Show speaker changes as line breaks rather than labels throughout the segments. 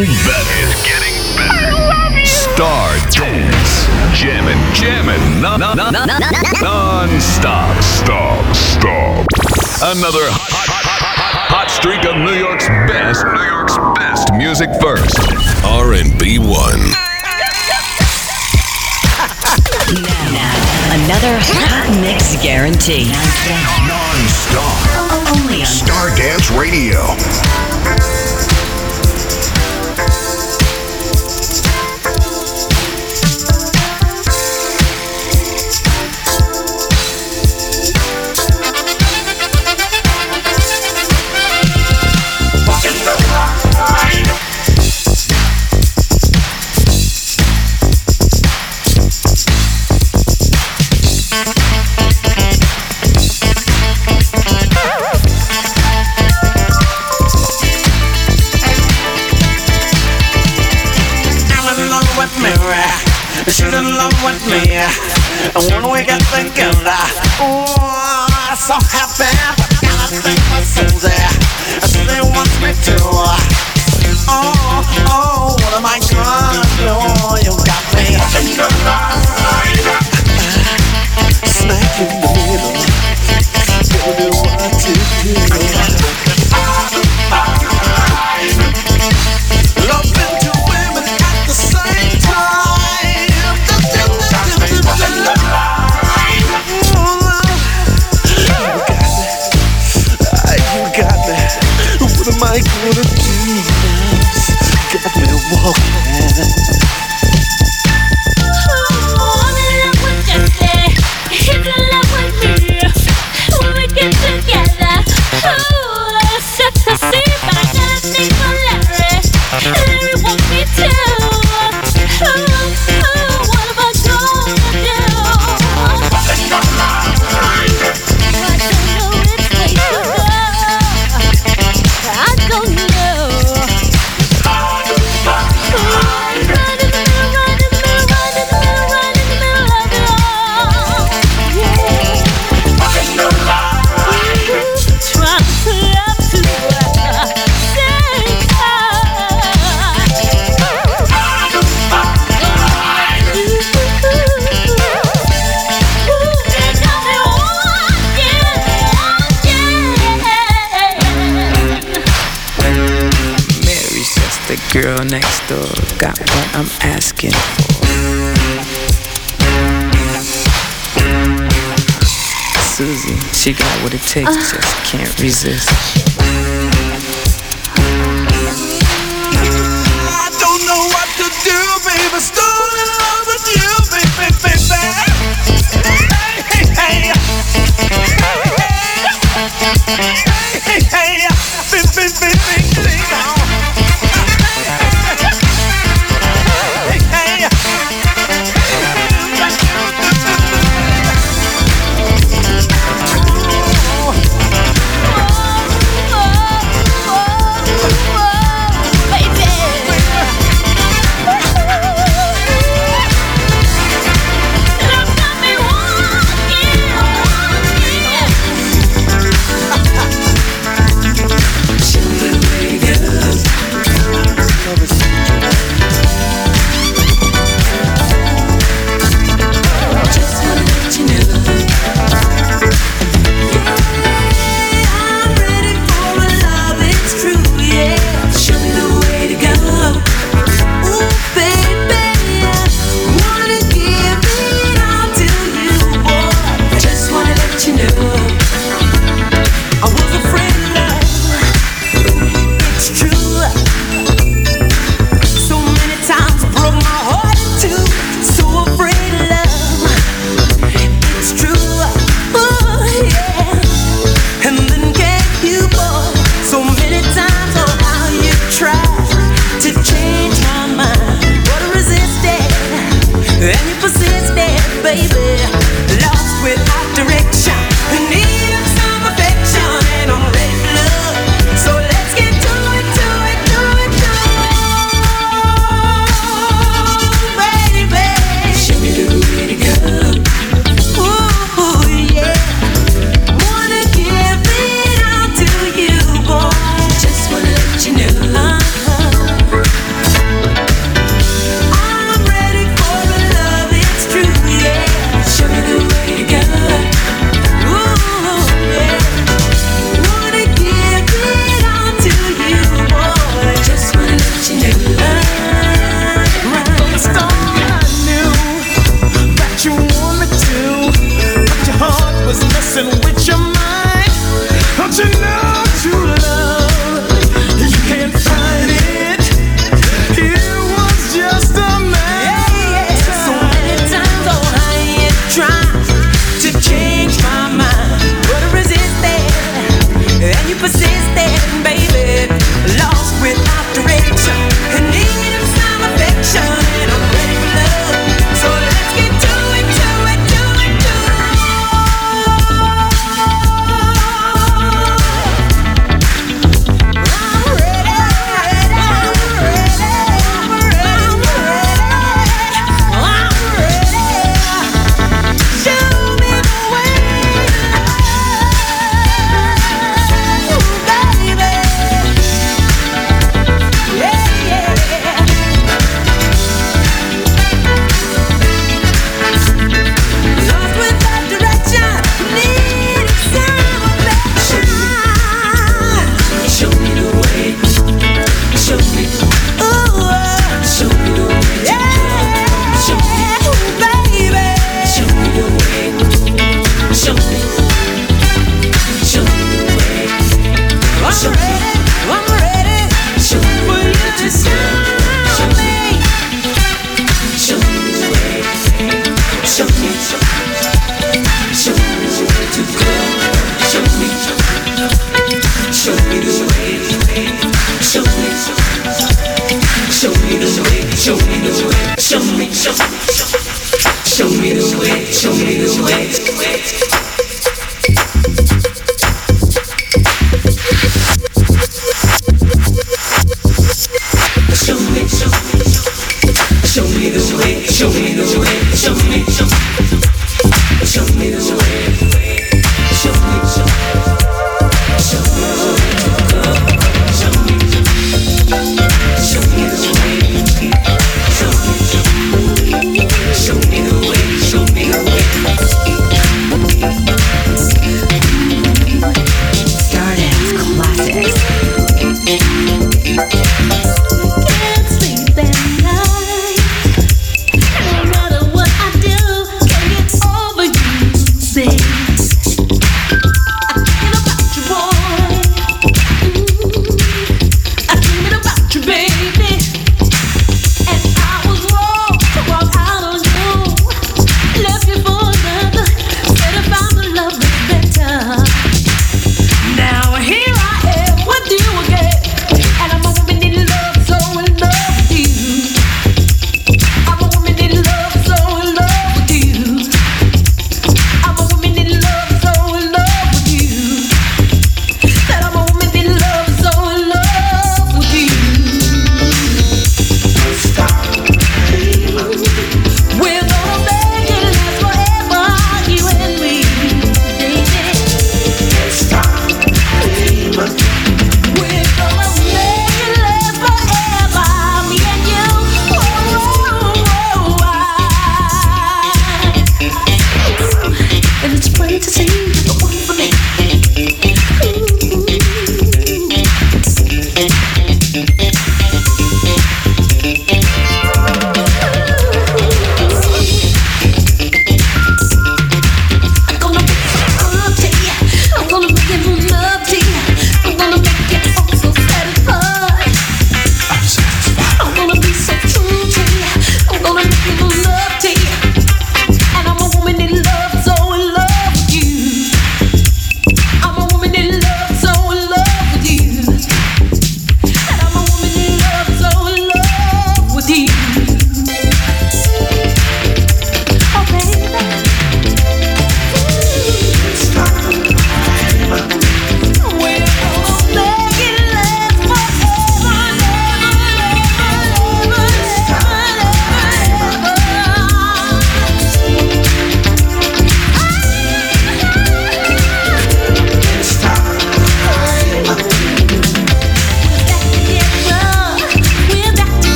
getting better.
It's getting better. I love you.
Star Dance. Jamming, jamming, non, non, non, non-stop. Stop, stop. Another hot, hot, hot, hot, streak of New York's best, New York's best music first. R&B
1. Another hot mix guarantee.
Non-stop.
Only on
Star Dance Radio.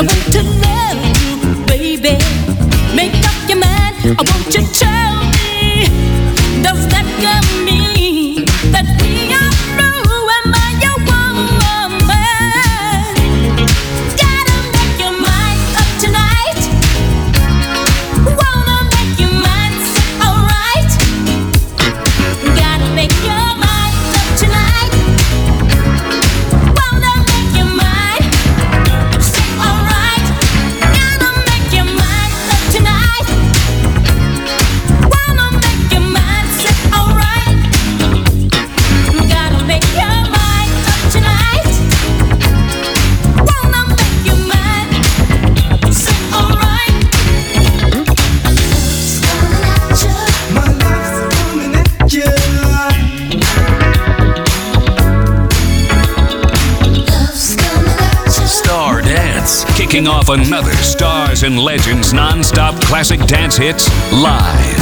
I want to love you, baby. Make up
your mind,
I want you to.
another Stars and Legends non-stop classic dance hits live.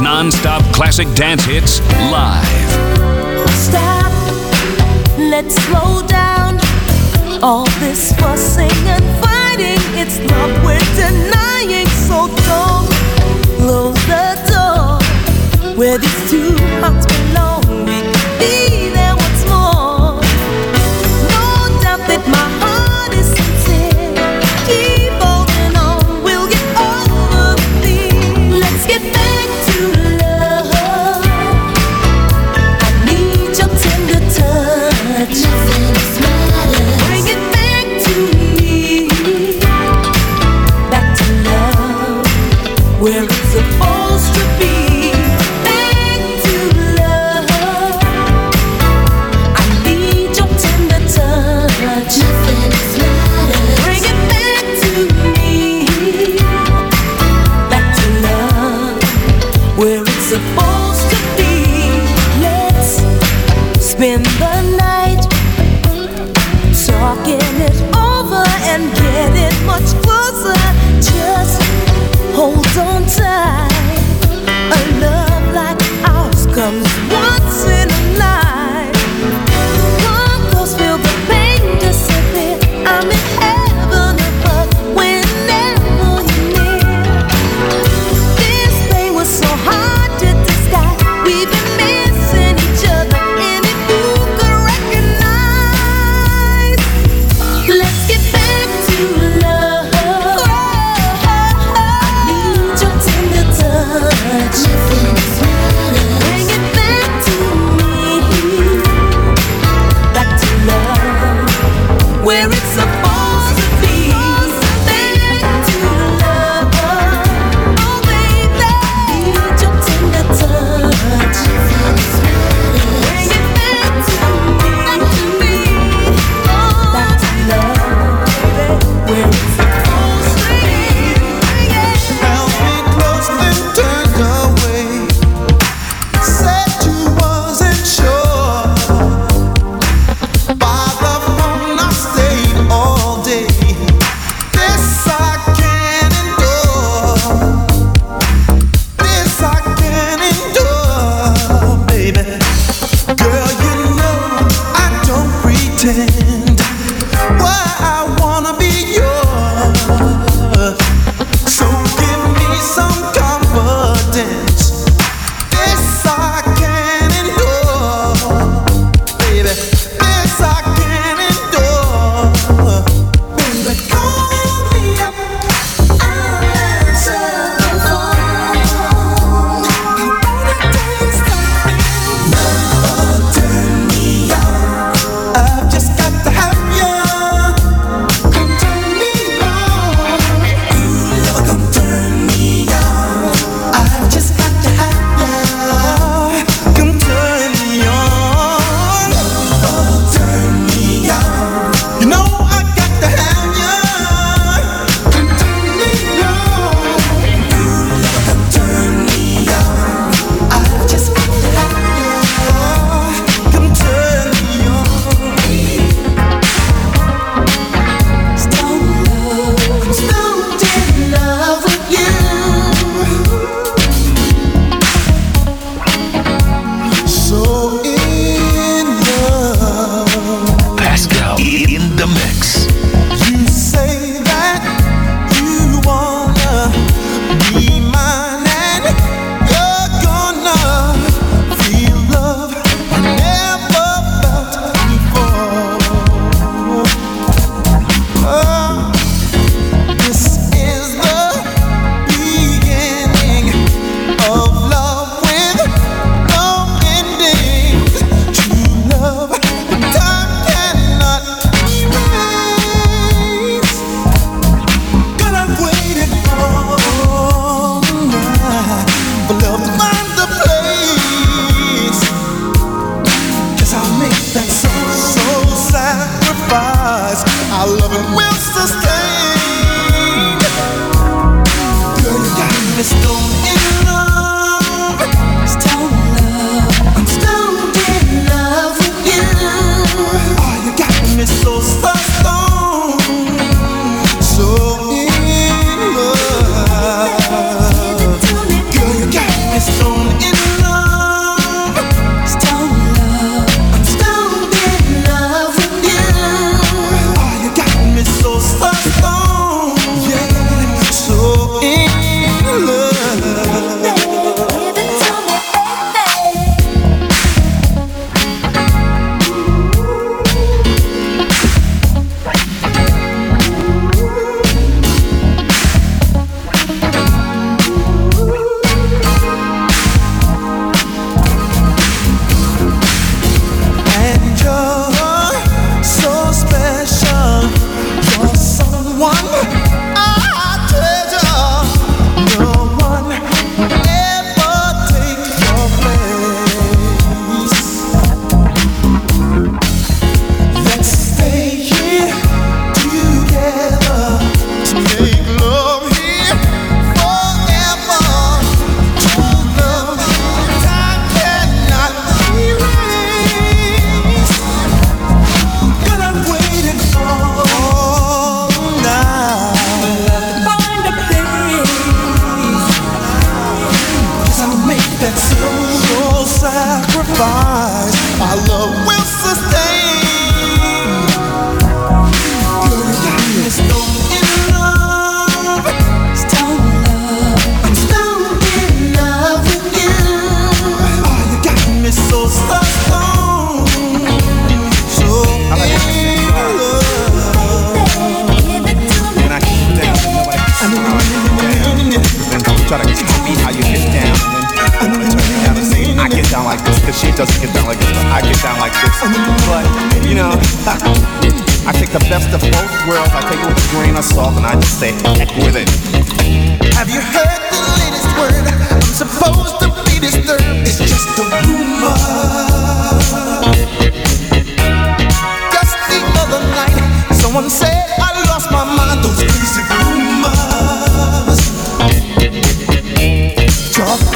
Non-stop classic dance hits live.
doesn't get down like this, but I get down like this. But, you know, I take the best of both worlds, I take it with a grain of salt, and I just say, heck with it.
Have you heard the latest word? I'm supposed to be disturbed, it's just a rumor. Just the other night, someone said I lost my mind, those crazy rumors.
Drop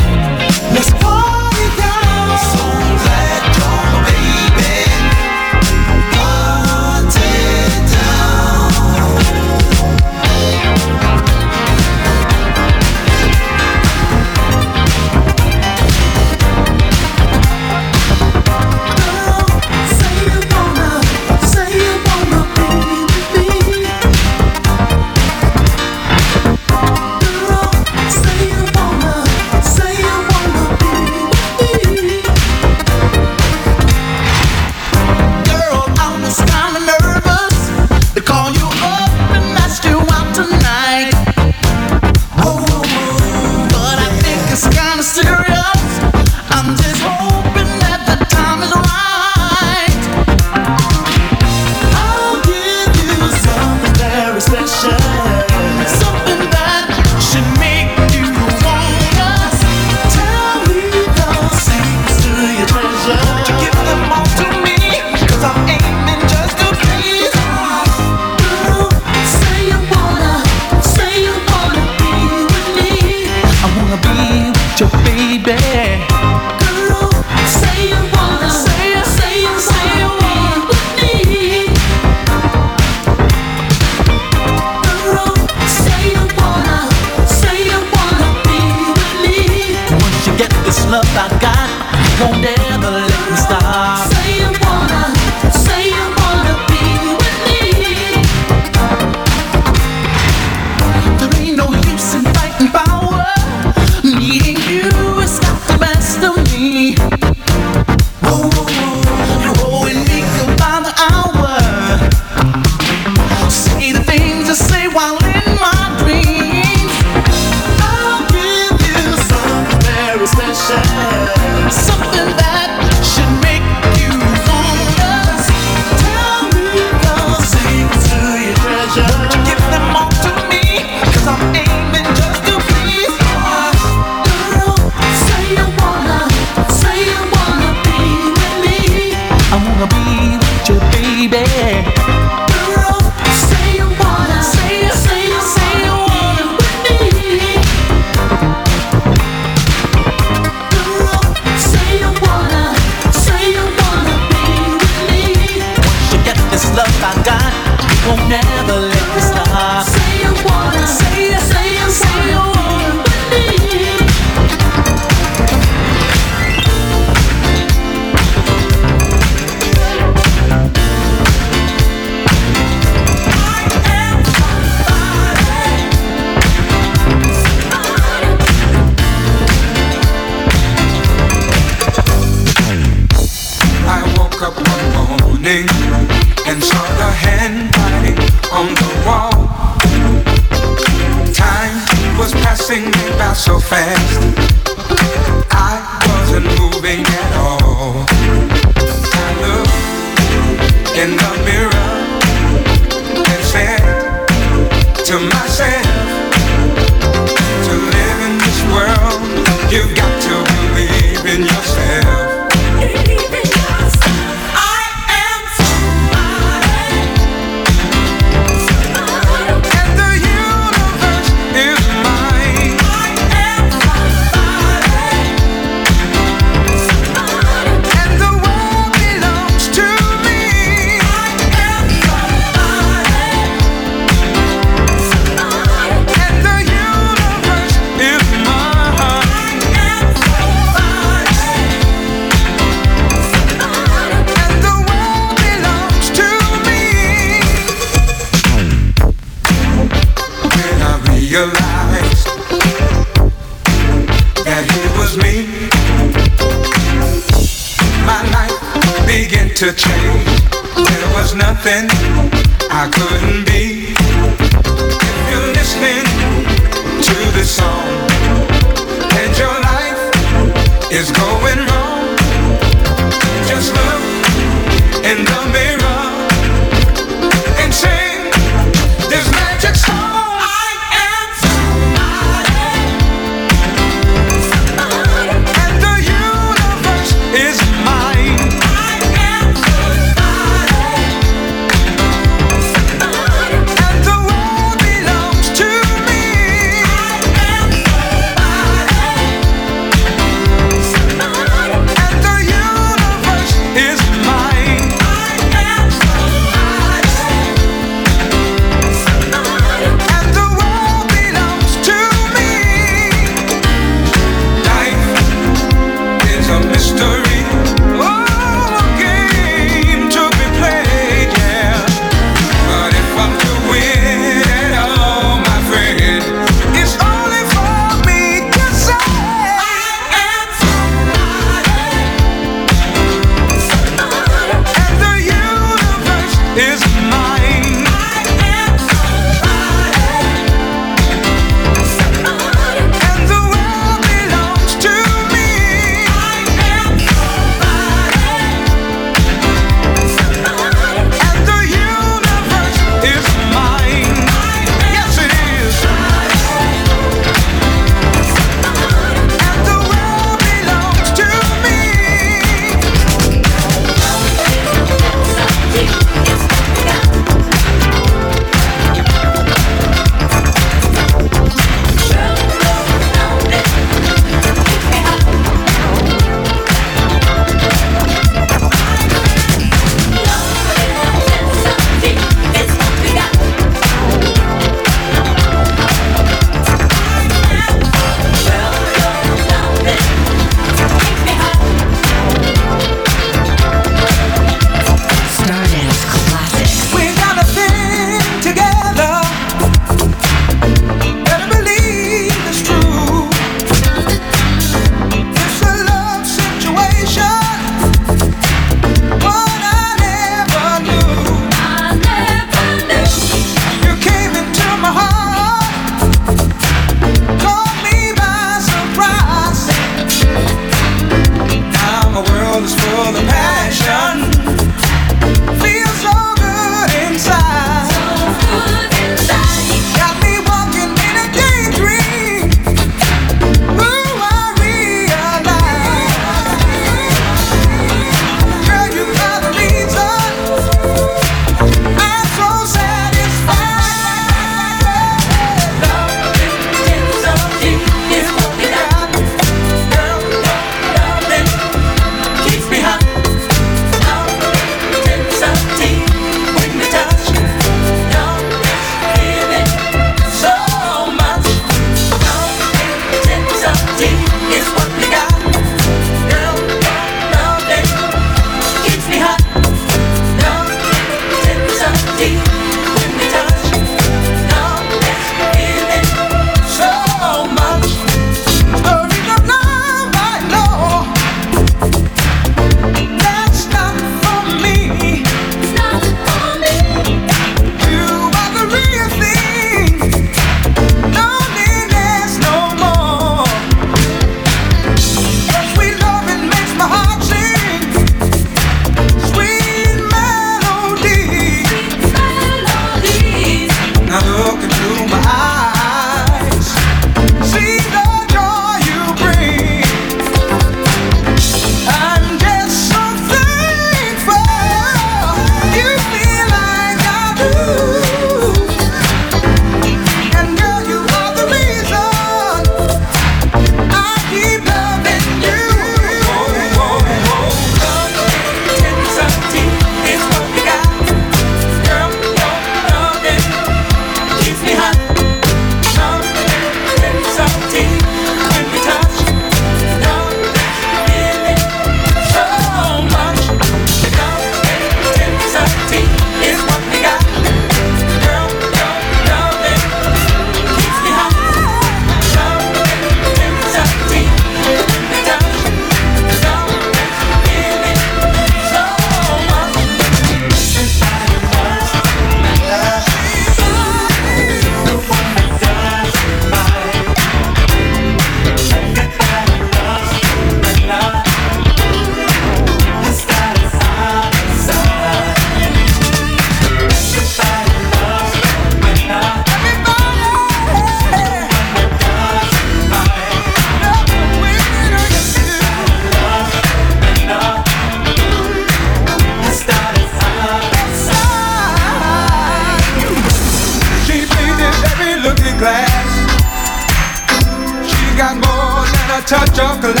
touch of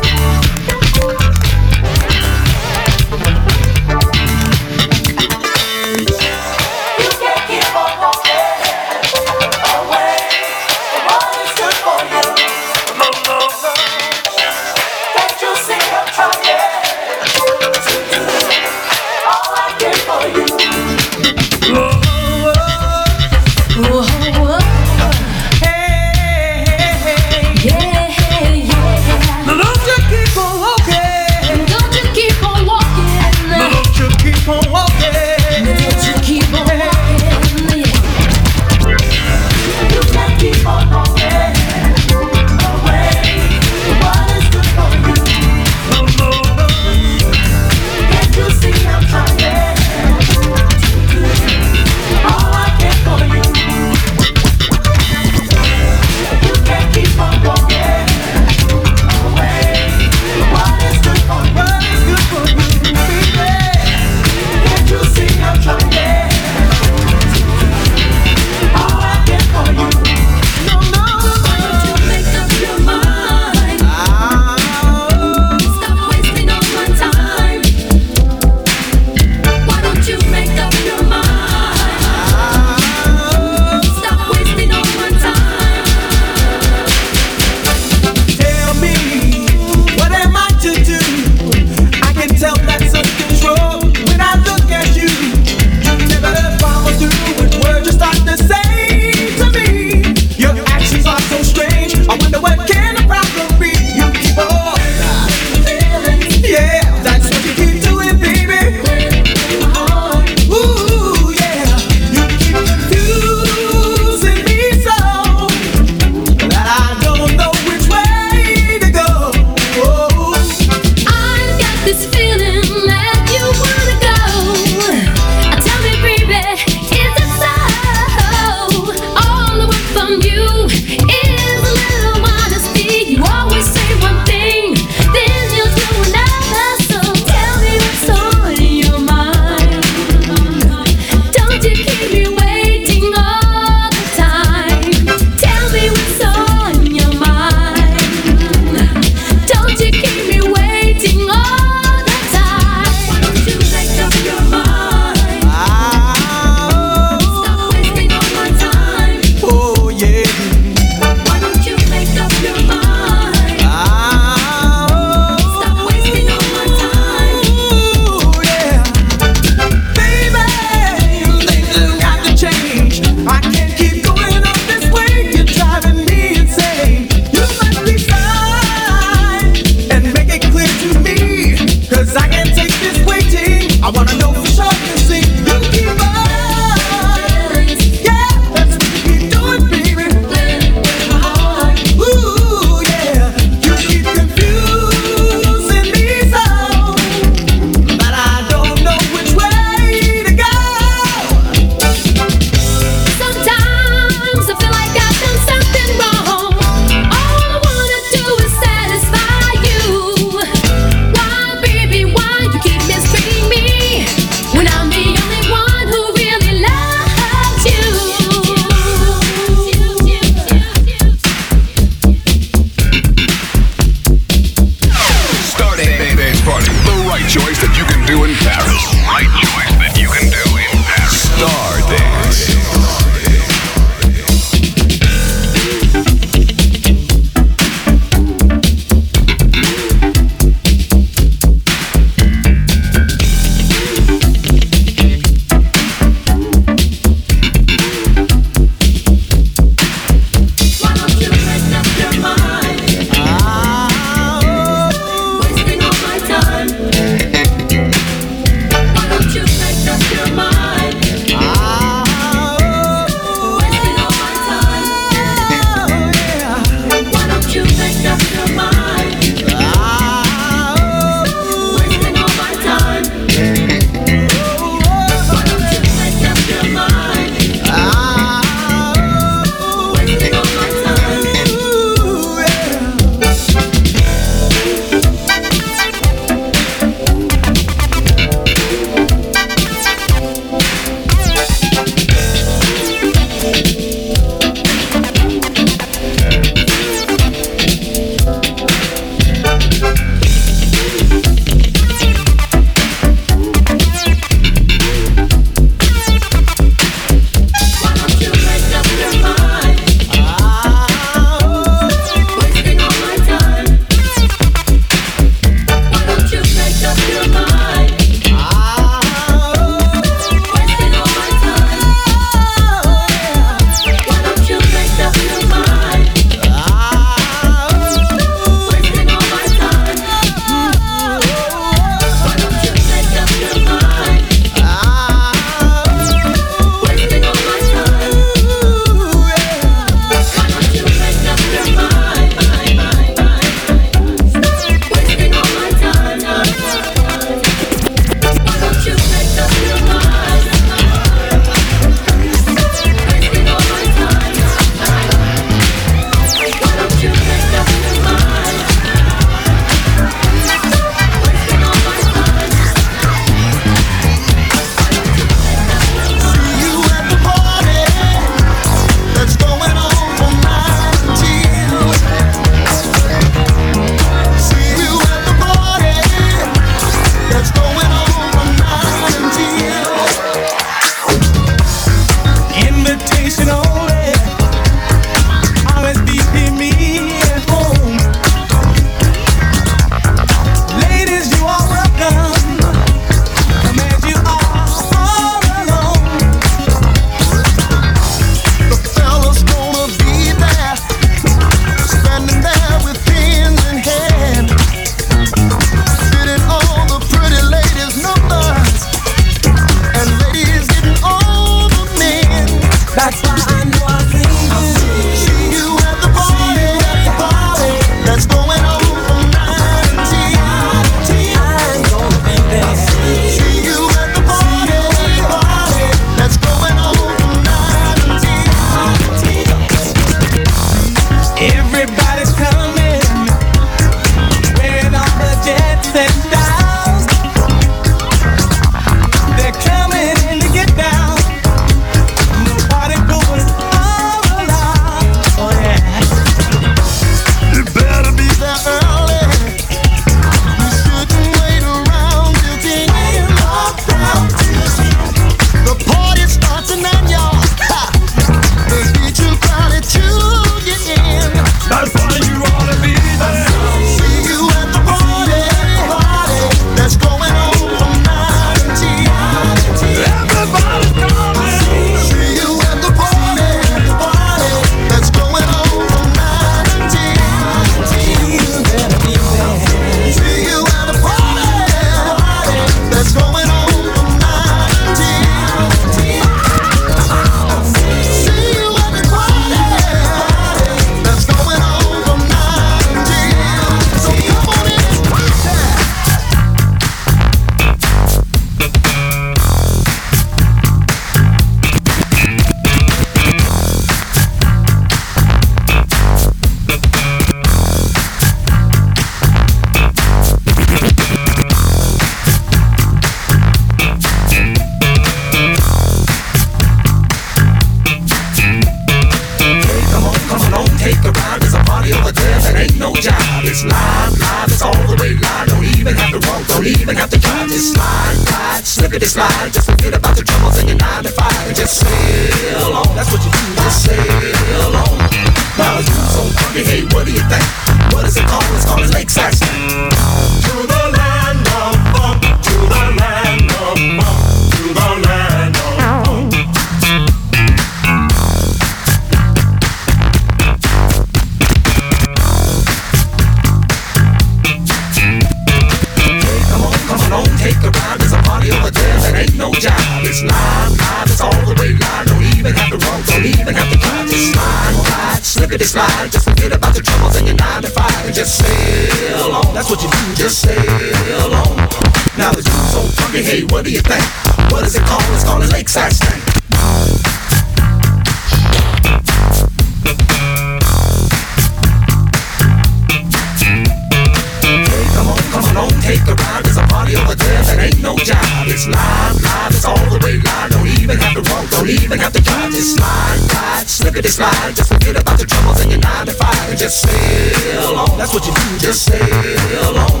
out the
time.
It's my ride, slippity slide. Just forget about the troubles and your nine to five and just sail on. That's what you do, just sail on.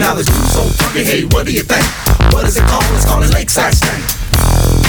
Now the dude's so funky, hey, what do you think? What is it called? It's called a Lakeside Stank.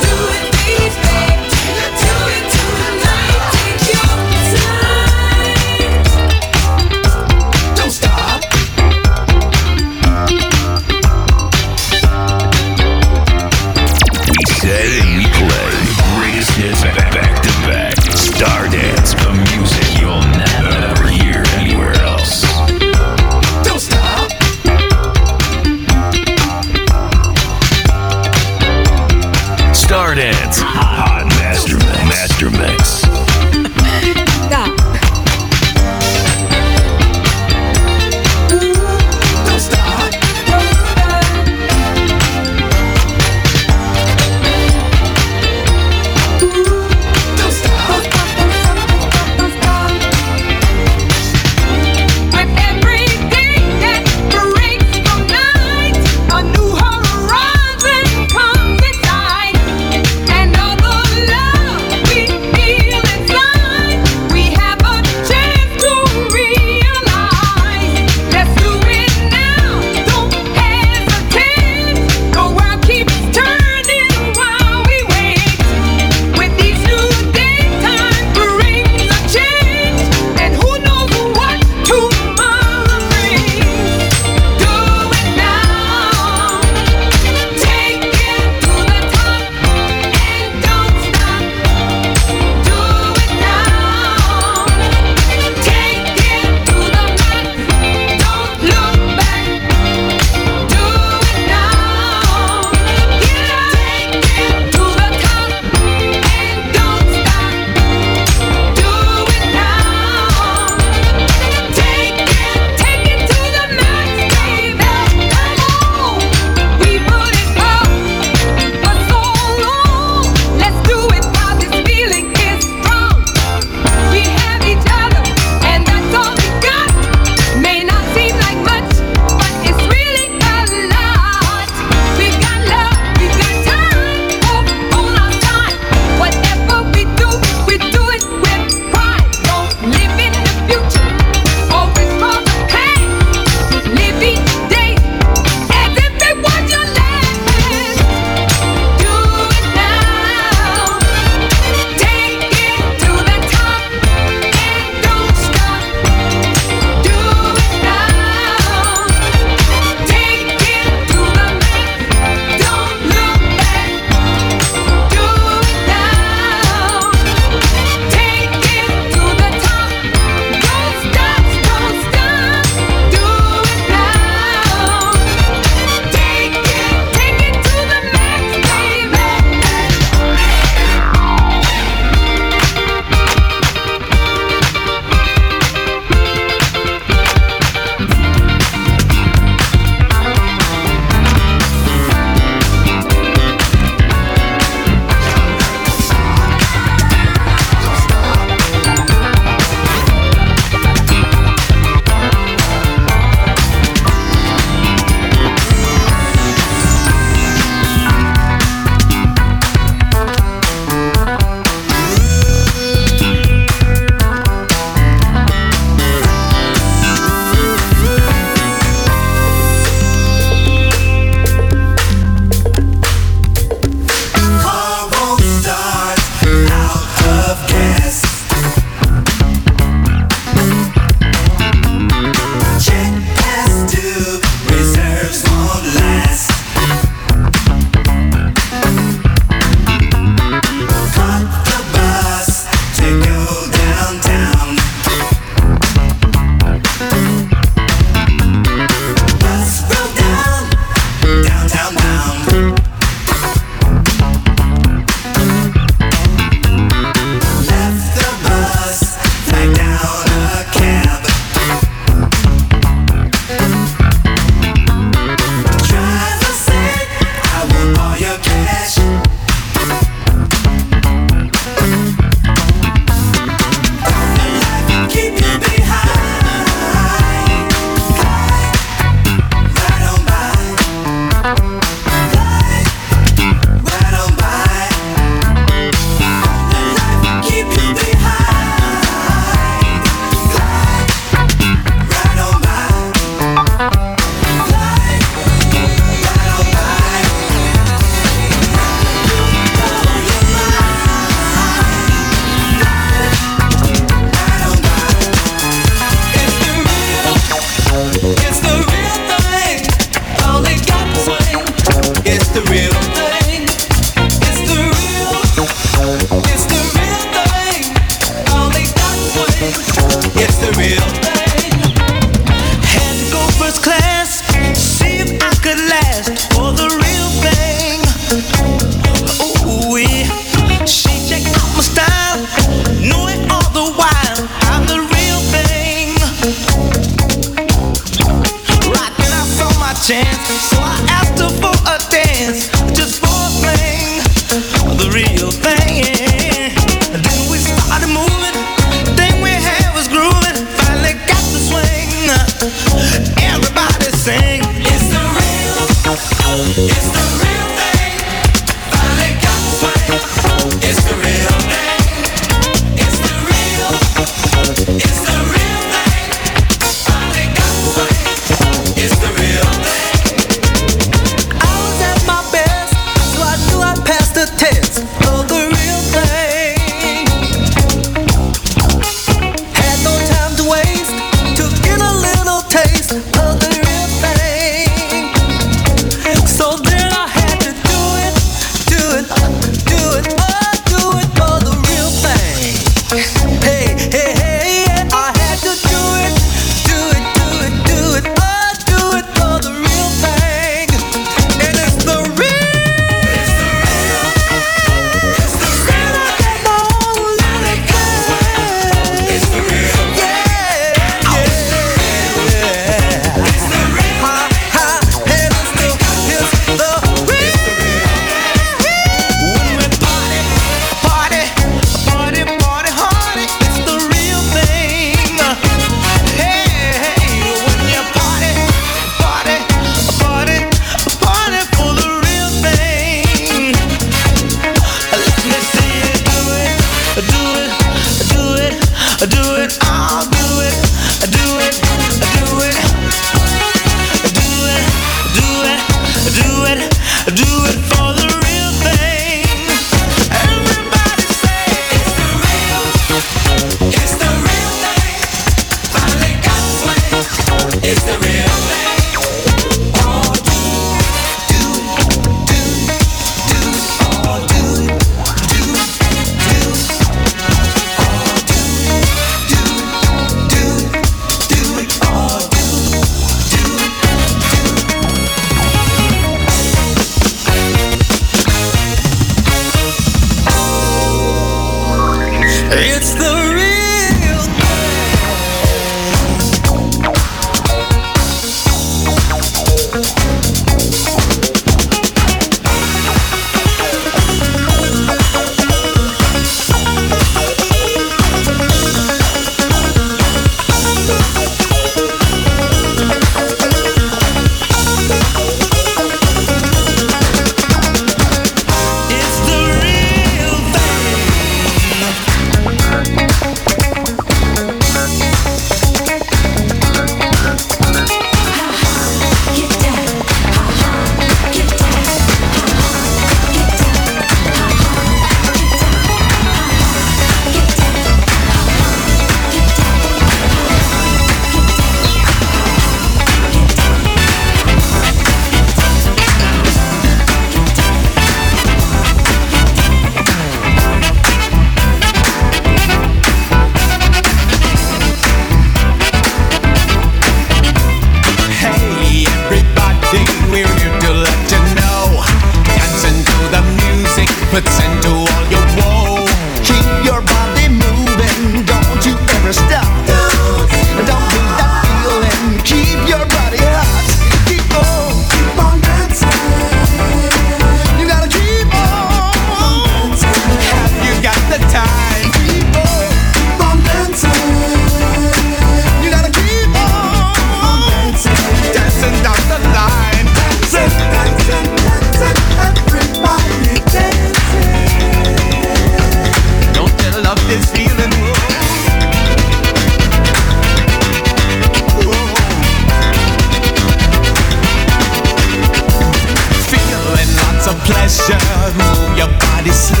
body.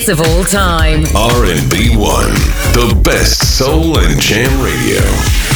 Hits of all time.
R&B 1, the best soul and jam radio.